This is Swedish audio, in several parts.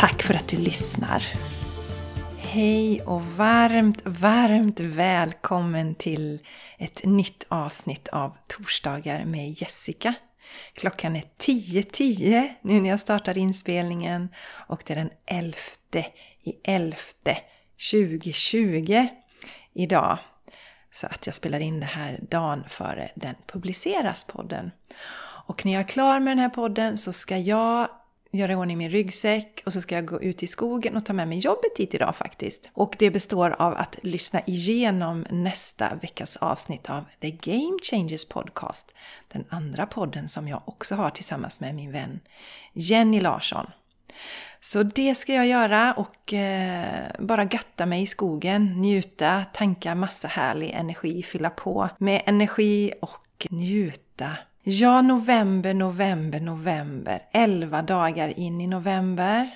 Tack för att du lyssnar! Hej och varmt, varmt välkommen till ett nytt avsnitt av Torsdagar med Jessica. Klockan är 10.10 nu när jag startar inspelningen och det är den 11 i 11 2020 idag. Så att jag spelar in det här dagen före den publiceras podden. Och när jag är klar med den här podden så ska jag göra i ordning min ryggsäck och så ska jag gå ut i skogen och ta med mig jobbet dit idag faktiskt. Och det består av att lyssna igenom nästa veckas avsnitt av The Game Changers Podcast. Den andra podden som jag också har tillsammans med min vän Jenny Larsson. Så det ska jag göra och eh, bara götta mig i skogen, njuta, tanka massa härlig energi, fylla på med energi och njuta Ja, november, november, november. 11 dagar in i november.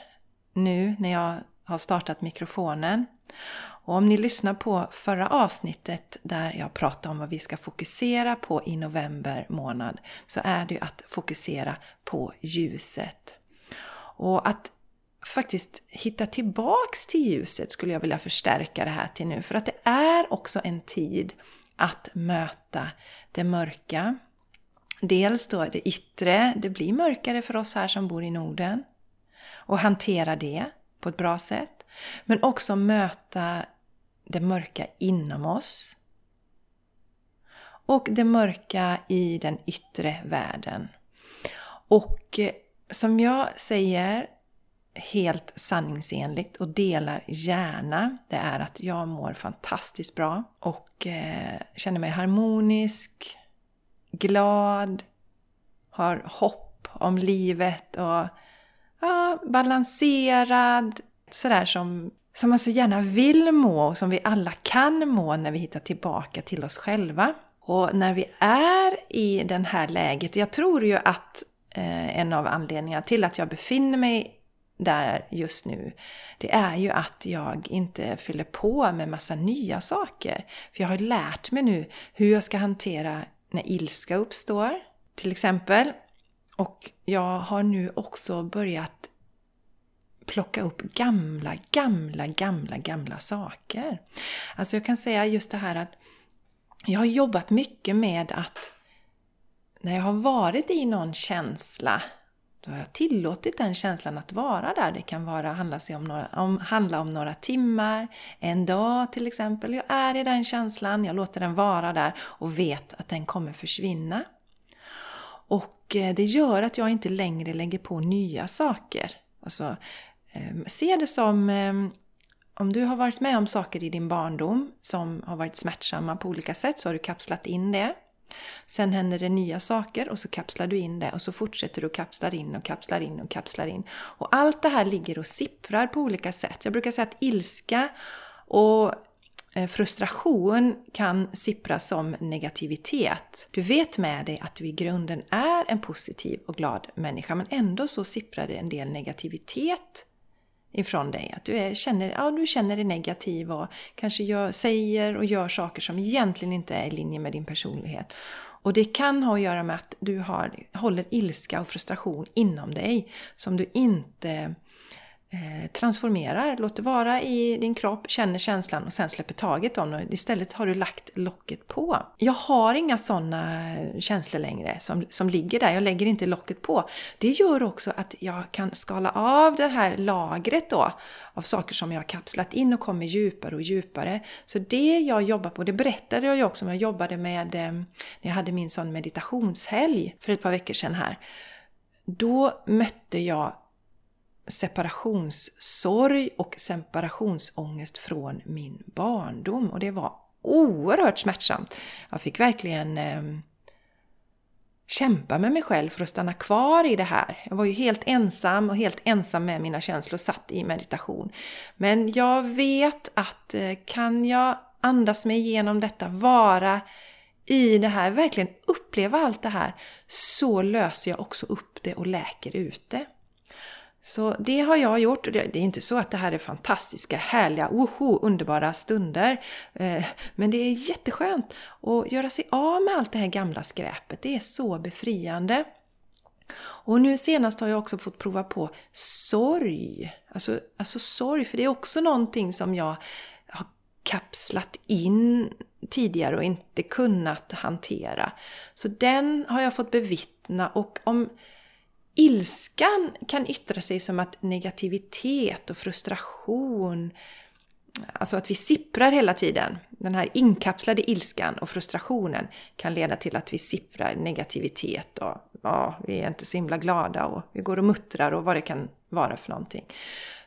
Nu när jag har startat mikrofonen. Och om ni lyssnar på förra avsnittet där jag pratade om vad vi ska fokusera på i november månad så är det ju att fokusera på ljuset. Och att faktiskt hitta tillbaks till ljuset skulle jag vilja förstärka det här till nu. För att det är också en tid att möta det mörka, Dels då det yttre, det blir mörkare för oss här som bor i Norden. Och hantera det på ett bra sätt. Men också möta det mörka inom oss. Och det mörka i den yttre världen. Och eh, som jag säger helt sanningsenligt och delar gärna, det är att jag mår fantastiskt bra och eh, känner mig harmonisk, glad, har hopp om livet och ja, balanserad. Sådär som, som man så gärna vill må och som vi alla kan må när vi hittar tillbaka till oss själva. Och när vi är i det här läget, jag tror ju att eh, en av anledningarna till att jag befinner mig där just nu, det är ju att jag inte fyller på med massa nya saker. För jag har lärt mig nu hur jag ska hantera när ilska uppstår, till exempel. Och jag har nu också börjat plocka upp gamla, gamla, gamla, gamla saker. Alltså jag kan säga just det här att jag har jobbat mycket med att när jag har varit i någon känsla då har jag tillåtit den känslan att vara där. Det kan vara, handla, sig om några, om, handla om några timmar, en dag till exempel. Jag är i den känslan, jag låter den vara där och vet att den kommer försvinna. Och eh, det gör att jag inte längre lägger på nya saker. Alltså, ehm, se det som ehm, om du har varit med om saker i din barndom som har varit smärtsamma på olika sätt så har du kapslat in det. Sen händer det nya saker och så kapslar du in det och så fortsätter du och kapslar in och kapslar in och kapslar in. Och allt det här ligger och sipprar på olika sätt. Jag brukar säga att ilska och eh, frustration kan sippra som negativitet. Du vet med dig att du i grunden är en positiv och glad människa men ändå så sipprar det en del negativitet ifrån dig. Att du, är, känner, ja, du känner dig negativ och kanske gör, säger och gör saker som egentligen inte är i linje med din personlighet. Och det kan ha att göra med att du har, håller ilska och frustration inom dig som du inte Eh, transformerar, låter vara i din kropp, känner känslan och sen släpper taget om den. Istället har du lagt locket på. Jag har inga sådana känslor längre som, som ligger där. Jag lägger inte locket på. Det gör också att jag kan skala av det här lagret då av saker som jag har kapslat in och kommer djupare och djupare. Så det jag jobbar på, det berättade jag ju också om jag jobbade med eh, när jag hade min sån meditationshelg för ett par veckor sedan här. Då mötte jag separationssorg och separationsångest från min barndom. Och det var oerhört smärtsamt. Jag fick verkligen eh, kämpa med mig själv för att stanna kvar i det här. Jag var ju helt ensam och helt ensam med mina känslor, satt i meditation. Men jag vet att eh, kan jag andas mig igenom detta, vara i det här, verkligen uppleva allt det här, så löser jag också upp det och läker ut det. Så det har jag gjort. Det är inte så att det här är fantastiska, härliga, woho, underbara stunder. Eh, men det är jätteskönt att göra sig av med allt det här gamla skräpet. Det är så befriande. Och nu senast har jag också fått prova på sorg. Alltså, alltså sorg, för det är också någonting som jag har kapslat in tidigare och inte kunnat hantera. Så den har jag fått bevittna och om Ilskan kan yttra sig som att negativitet och frustration, alltså att vi sipprar hela tiden. Den här inkapslade ilskan och frustrationen kan leda till att vi sipprar negativitet och ja, vi är inte så himla glada och vi går och muttrar och vad det kan vara för någonting.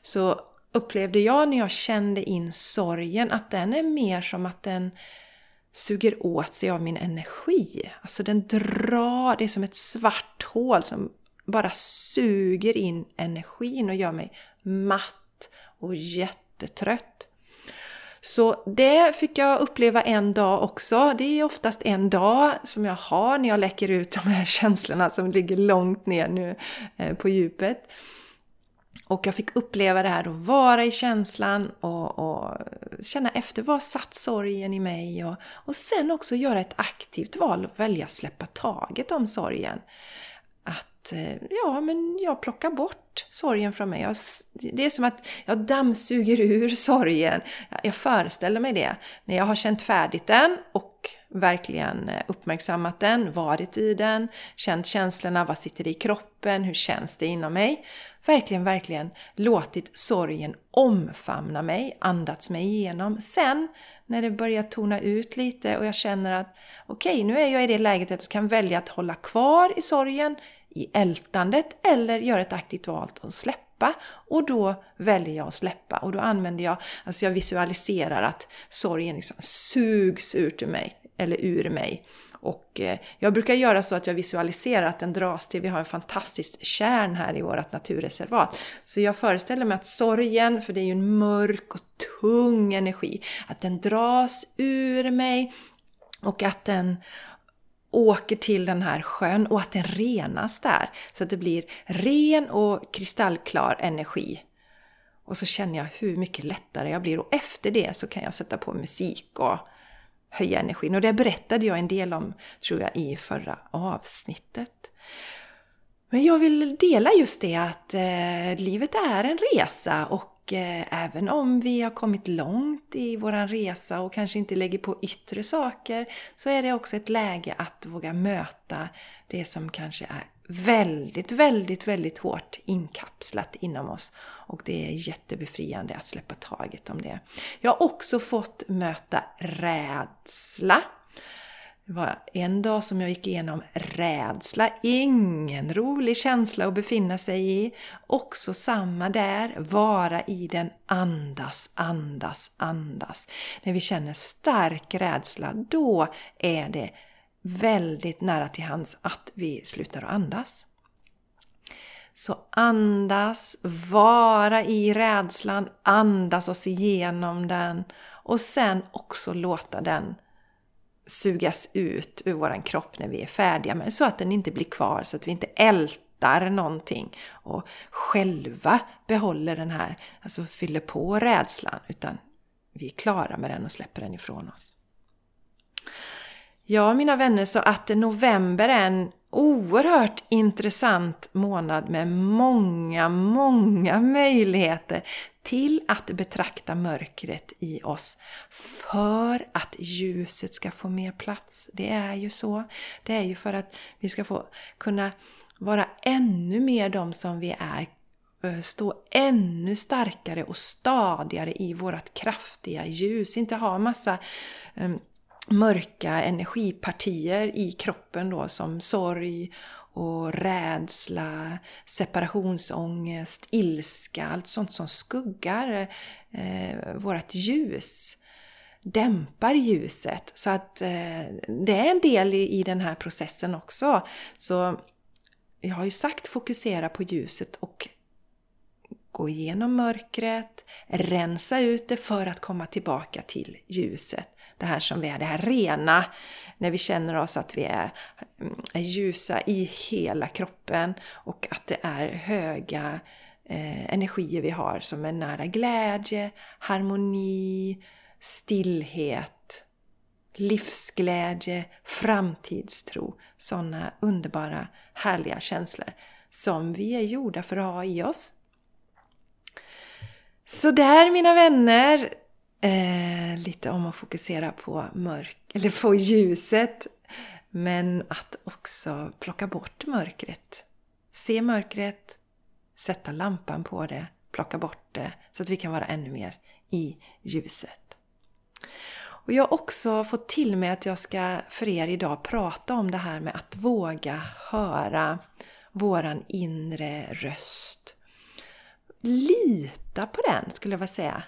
Så upplevde jag när jag kände in sorgen att den är mer som att den suger åt sig av min energi. Alltså den drar, det är som ett svart hål som bara suger in energin och gör mig matt och jättetrött. Så det fick jag uppleva en dag också. Det är oftast en dag som jag har när jag läcker ut de här känslorna som ligger långt ner nu eh, på djupet. Och jag fick uppleva det här och vara i känslan och, och, känna efter vad satt sorgen i mig och, och sen också göra ett aktivt val och välja att släppa taget om sorgen. Eh, ja, men jag plockar bort sorgen från mig. Jag, det är som att jag dammsuger ur sorgen. Jag föreställer mig det. När jag har känt färdigt den och verkligen eh, uppmärksammat den, varit i den, känt känslorna, vad sitter i kroppen, hur känns det inom mig? Verkligen, verkligen låtit sorgen omfamna mig, andats mig igenom. Sen när det börjar tona ut lite och jag känner att okej, okay, nu är jag i det läget att jag kan välja att hålla kvar i sorgen i ältandet eller göra ett aktivt val att släppa. Och då väljer jag att släppa och då använder jag, alltså jag visualiserar att sorgen liksom sugs ut ur mig, eller ur mig. Och eh, jag brukar göra så att jag visualiserar att den dras till, vi har en fantastisk kärn här i vårt naturreservat. Så jag föreställer mig att sorgen, för det är ju en mörk och tung energi, att den dras ur mig och att den åker till den här sjön och att den renas där. Så att det blir ren och kristallklar energi. Och så känner jag hur mycket lättare jag blir och efter det så kan jag sätta på musik och höja energin. Och det berättade jag en del om, tror jag, i förra avsnittet. Men jag vill dela just det att eh, livet är en resa och och eh, även om vi har kommit långt i våran resa och kanske inte lägger på yttre saker så är det också ett läge att våga möta det som kanske är väldigt, väldigt, väldigt hårt inkapslat inom oss. Och det är jättebefriande att släppa taget om det. Jag har också fått möta rädsla det var en dag som jag gick igenom rädsla, ingen rolig känsla att befinna sig i. Också samma där, vara i den, andas, andas, andas. När vi känner stark rädsla, då är det väldigt nära till hands att vi slutar att andas. Så andas, vara i rädslan, andas oss igenom den och sen också låta den sugas ut ur våran kropp när vi är färdiga men så att den inte blir kvar, så att vi inte ältar någonting och själva behåller den här, alltså fyller på rädslan, utan vi är klara med den och släpper den ifrån oss. Ja, mina vänner, så att november är en oerhört intressant månad med många, många möjligheter till att betrakta mörkret i oss för att ljuset ska få mer plats. Det är ju så. Det är ju för att vi ska få kunna vara ännu mer de som vi är eh, stå ännu starkare och stadigare i vårt kraftiga ljus. Inte ha massa um, mörka energipartier i kroppen då som sorg och rädsla, separationsångest, ilska, allt sånt som skuggar eh, vårt ljus. dämpar ljuset. Så att eh, det är en del i, i den här processen också. Så jag har ju sagt fokusera på ljuset och gå igenom mörkret, rensa ut det för att komma tillbaka till ljuset. Det här som vi är, det här rena, när vi känner oss att vi är, mm, är ljusa i hela kroppen och att det är höga eh, energier vi har som är nära glädje, harmoni, stillhet, livsglädje, framtidstro. Sådana underbara, härliga känslor som vi är gjorda för att ha i oss. Så där mina vänner, eh, lite om att fokusera på mörk, eller på ljuset. Men att också plocka bort mörkret. Se mörkret, sätta lampan på det, plocka bort det så att vi kan vara ännu mer i ljuset. Och jag har också fått till mig att jag ska för er idag prata om det här med att våga höra våran inre röst. Lita på den skulle jag vilja säga.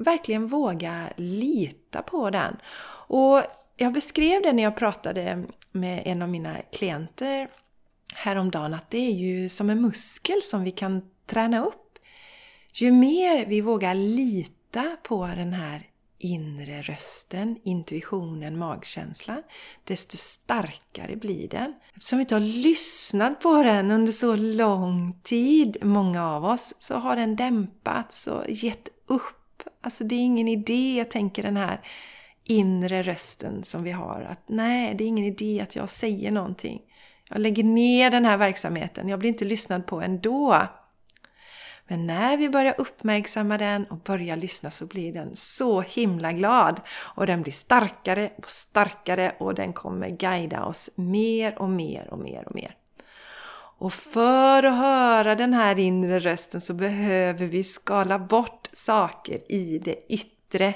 Verkligen våga lita på den. Och jag beskrev det när jag pratade med en av mina klienter häromdagen att det är ju som en muskel som vi kan träna upp. Ju mer vi vågar lita på den här inre rösten, intuitionen, magkänslan, desto starkare blir den. Eftersom vi inte har lyssnat på den under så lång tid, många av oss, så har den dämpats och gett upp. Alltså det är ingen idé, tänker den här inre rösten som vi har. Att nej, det är ingen idé att jag säger någonting. Jag lägger ner den här verksamheten, jag blir inte lyssnad på ändå. Men när vi börjar uppmärksamma den och börjar lyssna så blir den så himla glad. Och den blir starkare och starkare och den kommer guida oss mer och mer och mer och mer. Och för att höra den här inre rösten så behöver vi skala bort saker i det yttre.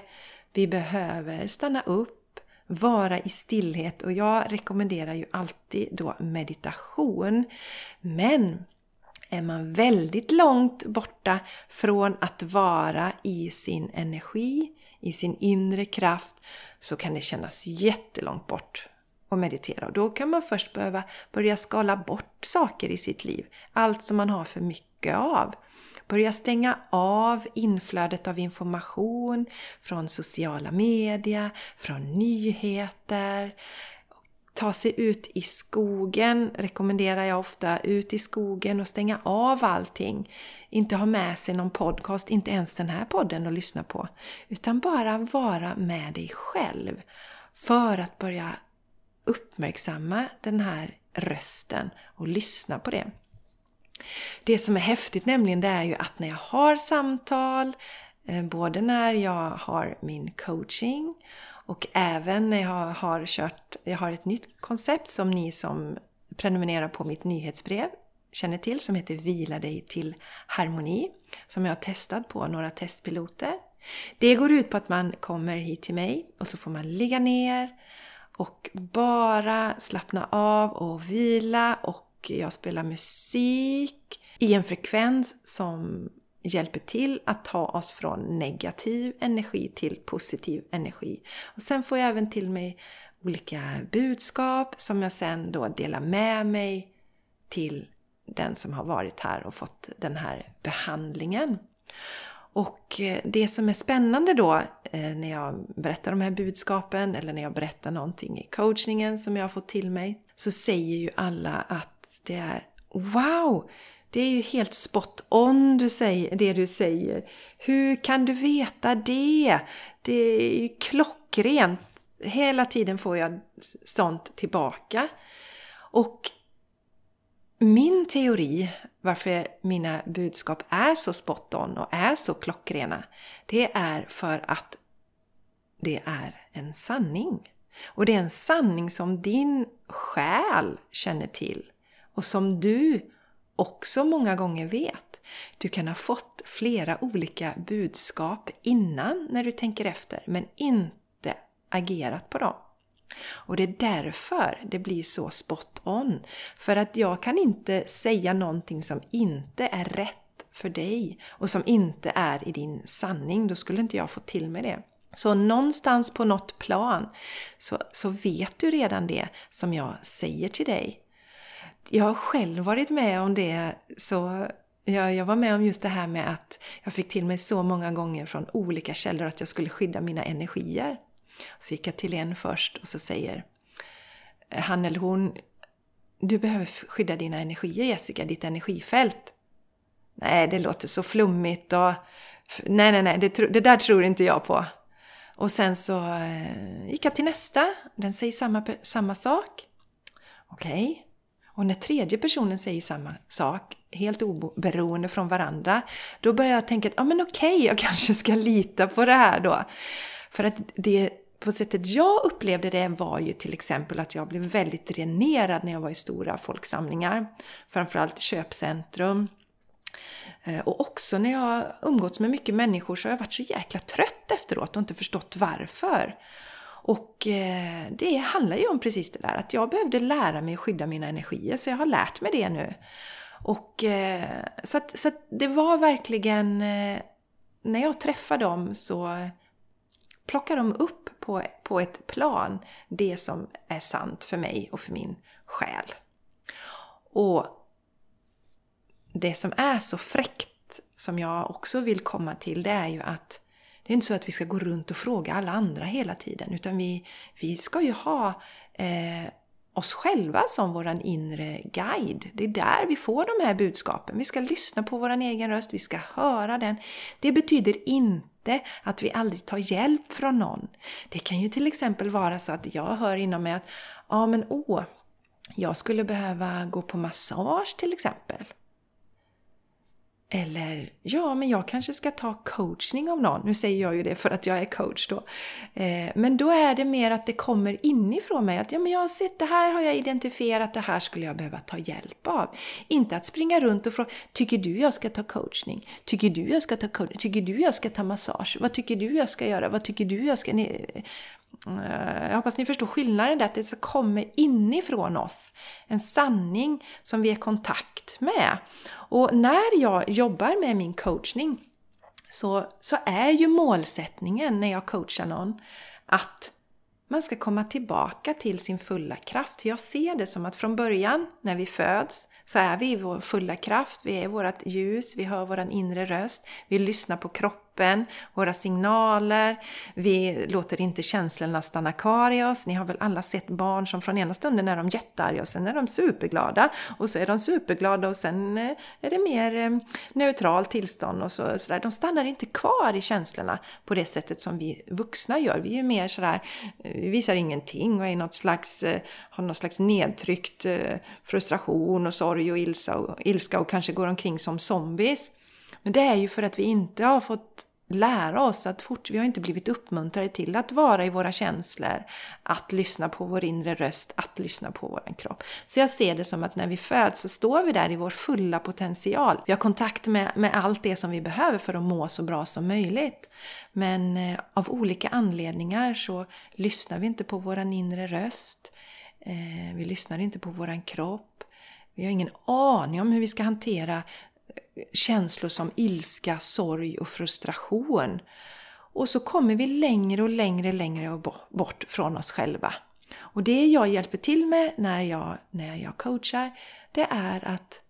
Vi behöver stanna upp, vara i stillhet och jag rekommenderar ju alltid då meditation. Men är man väldigt långt borta från att vara i sin energi, i sin inre kraft, så kan det kännas jättelångt bort att meditera. Och då kan man först behöva börja skala bort saker i sitt liv. Allt som man har för mycket av. Börja stänga av inflödet av information från sociala medier, från nyheter, ta sig ut i skogen rekommenderar jag ofta. Ut i skogen och stänga av allting. Inte ha med sig någon podcast, inte ens den här podden att lyssna på. Utan bara vara med dig själv. För att börja uppmärksamma den här rösten och lyssna på det. Det som är häftigt nämligen det är ju att när jag har samtal, eh, både när jag har min coaching och även när jag har kört, jag har ett nytt koncept som ni som prenumererar på mitt nyhetsbrev känner till som heter Vila dig till harmoni. Som jag har testat på några testpiloter. Det går ut på att man kommer hit till mig och så får man ligga ner och bara slappna av och vila och jag spelar musik i en frekvens som hjälper till att ta oss från negativ energi till positiv energi. Och sen får jag även till mig olika budskap som jag sen då delar med mig till den som har varit här och fått den här behandlingen. Och eh, det som är spännande då eh, när jag berättar de här budskapen eller när jag berättar någonting i coachningen som jag har fått till mig så säger ju alla att det är Wow! Det är ju helt spot on du säger, det du säger. Hur kan du veta det? Det är ju klockrent. Hela tiden får jag sånt tillbaka. Och min teori varför mina budskap är så spot on och är så klockrena, det är för att det är en sanning. Och det är en sanning som din själ känner till och som du också många gånger vet. Du kan ha fått flera olika budskap innan när du tänker efter, men inte agerat på dem. Och det är därför det blir så spot on. För att jag kan inte säga någonting som inte är rätt för dig och som inte är i din sanning. Då skulle inte jag få till mig det. Så någonstans på något plan så, så vet du redan det som jag säger till dig. Jag har själv varit med om det så jag, jag var med om just det här med att jag fick till mig så många gånger från olika källor att jag skulle skydda mina energier. Så gick jag till en först och så säger han eller hon Du behöver skydda dina energier Jessica, ditt energifält. Nej, det låter så flummigt och nej, nej, nej, det, det där tror inte jag på. Och sen så eh, gick jag till nästa. Den säger samma, samma sak. Okej. Och när tredje personen säger samma sak, helt oberoende från varandra, då börjar jag tänka att ja men okej, okay, jag kanske ska lita på det här då. För att det på sättet jag upplevde det var ju till exempel att jag blev väldigt dränerad när jag var i stora folksamlingar. Framförallt köpcentrum. Eh, och också när jag umgåtts med mycket människor så har jag varit så jäkla trött efteråt och inte förstått varför. Och eh, det handlar ju om precis det där, att jag behövde lära mig att skydda mina energier, så jag har lärt mig det nu. Och, eh, så att, så att det var verkligen, eh, när jag träffade dem så plockar de upp på, på ett plan det som är sant för mig och för min själ. Och det som är så fräckt som jag också vill komma till det är ju att det är inte så att vi ska gå runt och fråga alla andra hela tiden utan vi, vi ska ju ha eh, oss själva som våran inre guide. Det är där vi får de här budskapen. Vi ska lyssna på våran egen röst, vi ska höra den. Det betyder inte att vi aldrig tar hjälp från någon. Det kan ju till exempel vara så att jag hör inom mig att ja men åh, jag skulle behöva gå på massage till exempel. Eller, ja men jag kanske ska ta coachning av någon. Nu säger jag ju det för att jag är coach då. Eh, men då är det mer att det kommer inifrån mig. Att ja men jag har sett, det här har jag identifierat, det här skulle jag behöva ta hjälp av. Inte att springa runt och fråga, tycker du jag ska ta coachning? Tycker du jag ska ta coachning? Tycker du jag ska ta massage? Vad tycker du jag ska göra? Vad tycker du jag ska... Eh, jag hoppas ni förstår skillnaden där, att det kommer inifrån oss. En sanning som vi är i kontakt med. Och när jag jobbar med min coachning så, så är ju målsättningen när jag coachar någon att man ska komma tillbaka till sin fulla kraft. Jag ser det som att från början, när vi föds, så är vi i vår fulla kraft. Vi är vårt ljus, vi hör vår inre röst, vi lyssnar på kroppen kroppen, våra signaler. Vi låter inte känslorna stanna kvar i oss. Ni har väl alla sett barn som från ena stunden är de jättearga och sen är de superglada. Och så är de superglada och sen eh, är det mer eh, neutralt tillstånd och så, sådär. De stannar inte kvar i känslorna på det sättet som vi vuxna gör. Vi är ju mer sådär, eh, vi visar ingenting och är något slags, har något slags nedtryckt frustration och sorg och ilska och, ilska och kanske går omkring som zombies. Men det är ju för att vi inte har fått lära oss att fort, vi har inte blivit uppmuntrade till att vara i våra känslor, att lyssna på vår inre röst, att lyssna på vår kropp. Så jag ser det som att när vi föds så står vi där i vår fulla potential. Vi har kontakt med, med allt det som vi behöver för att må så bra som möjligt. Men eh, av olika anledningar så lyssnar vi inte på vår inre röst. Eh, vi lyssnar inte på vår kropp. Vi har ingen aning om hur vi ska hantera känslor som ilska, sorg och frustration. Och så kommer vi längre och längre, längre bort från oss själva. Och det jag hjälper till med när jag, när jag coachar, det är att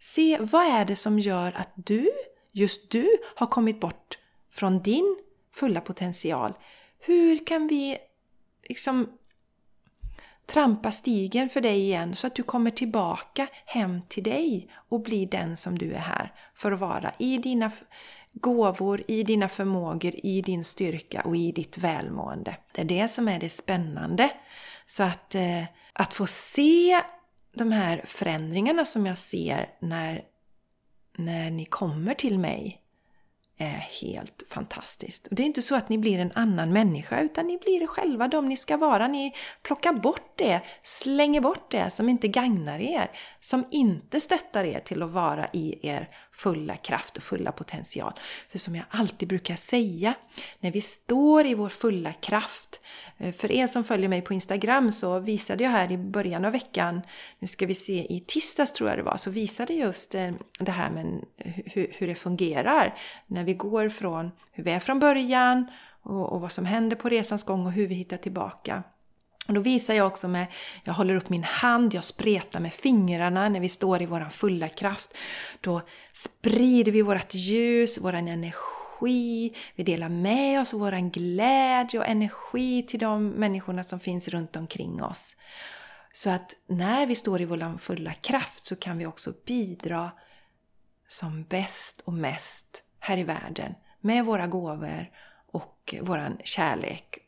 se vad är det som gör att du, just du, har kommit bort från din fulla potential. Hur kan vi liksom trampa stigen för dig igen så att du kommer tillbaka hem till dig och blir den som du är här för att vara i dina gåvor, i dina förmågor, i din styrka och i ditt välmående. Det är det som är det spännande. Så att, eh, att få se de här förändringarna som jag ser när, när ni kommer till mig är helt fantastiskt. Och det är inte så att ni blir en annan människa utan ni blir själva de ni ska vara. Ni plockar bort det, slänger bort det som inte gagnar er, som inte stöttar er till att vara i er fulla kraft och fulla potential. För som jag alltid brukar säga, när vi står i vår fulla kraft, eh, för er som följer mig på Instagram så visade jag här i början av veckan, nu ska vi se i tisdags tror jag det var, så visade just eh, det här med hur det fungerar när vi går från hur vi är från början och, och vad som händer på resans gång och hur vi hittar tillbaka. Och då visar jag också med, jag håller upp min hand, jag spretar med fingrarna när vi står i våran fulla kraft. Då sprider vi vårt ljus, våran energi, vi delar med oss av våran glädje och energi till de människorna som finns runt omkring oss. Så att när vi står i vår fulla kraft så kan vi också bidra som bäst och mest här i världen med våra gåvor och vår kärlek.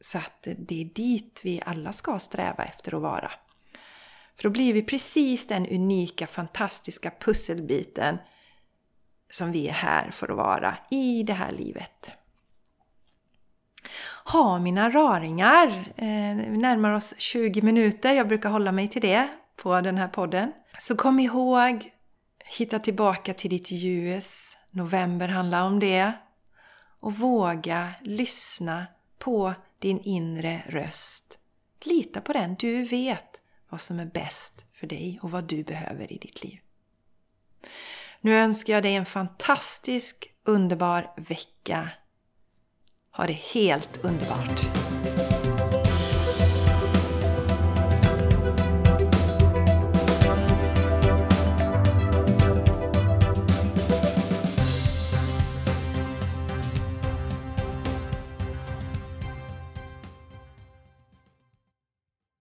Så att det är dit vi alla ska sträva efter att vara. För då blir vi precis den unika, fantastiska pusselbiten som vi är här för att vara i det här livet. Ha mina raringar! Eh, vi närmar oss 20 minuter, jag brukar hålla mig till det på den här podden. Så kom ihåg, hitta tillbaka till ditt ljus. November handlar om det. Och våga lyssna på din inre röst. Lita på den, du vet vad som är bäst för dig och vad du behöver i ditt liv. Nu önskar jag dig en fantastisk, underbar vecka. Ha det helt underbart!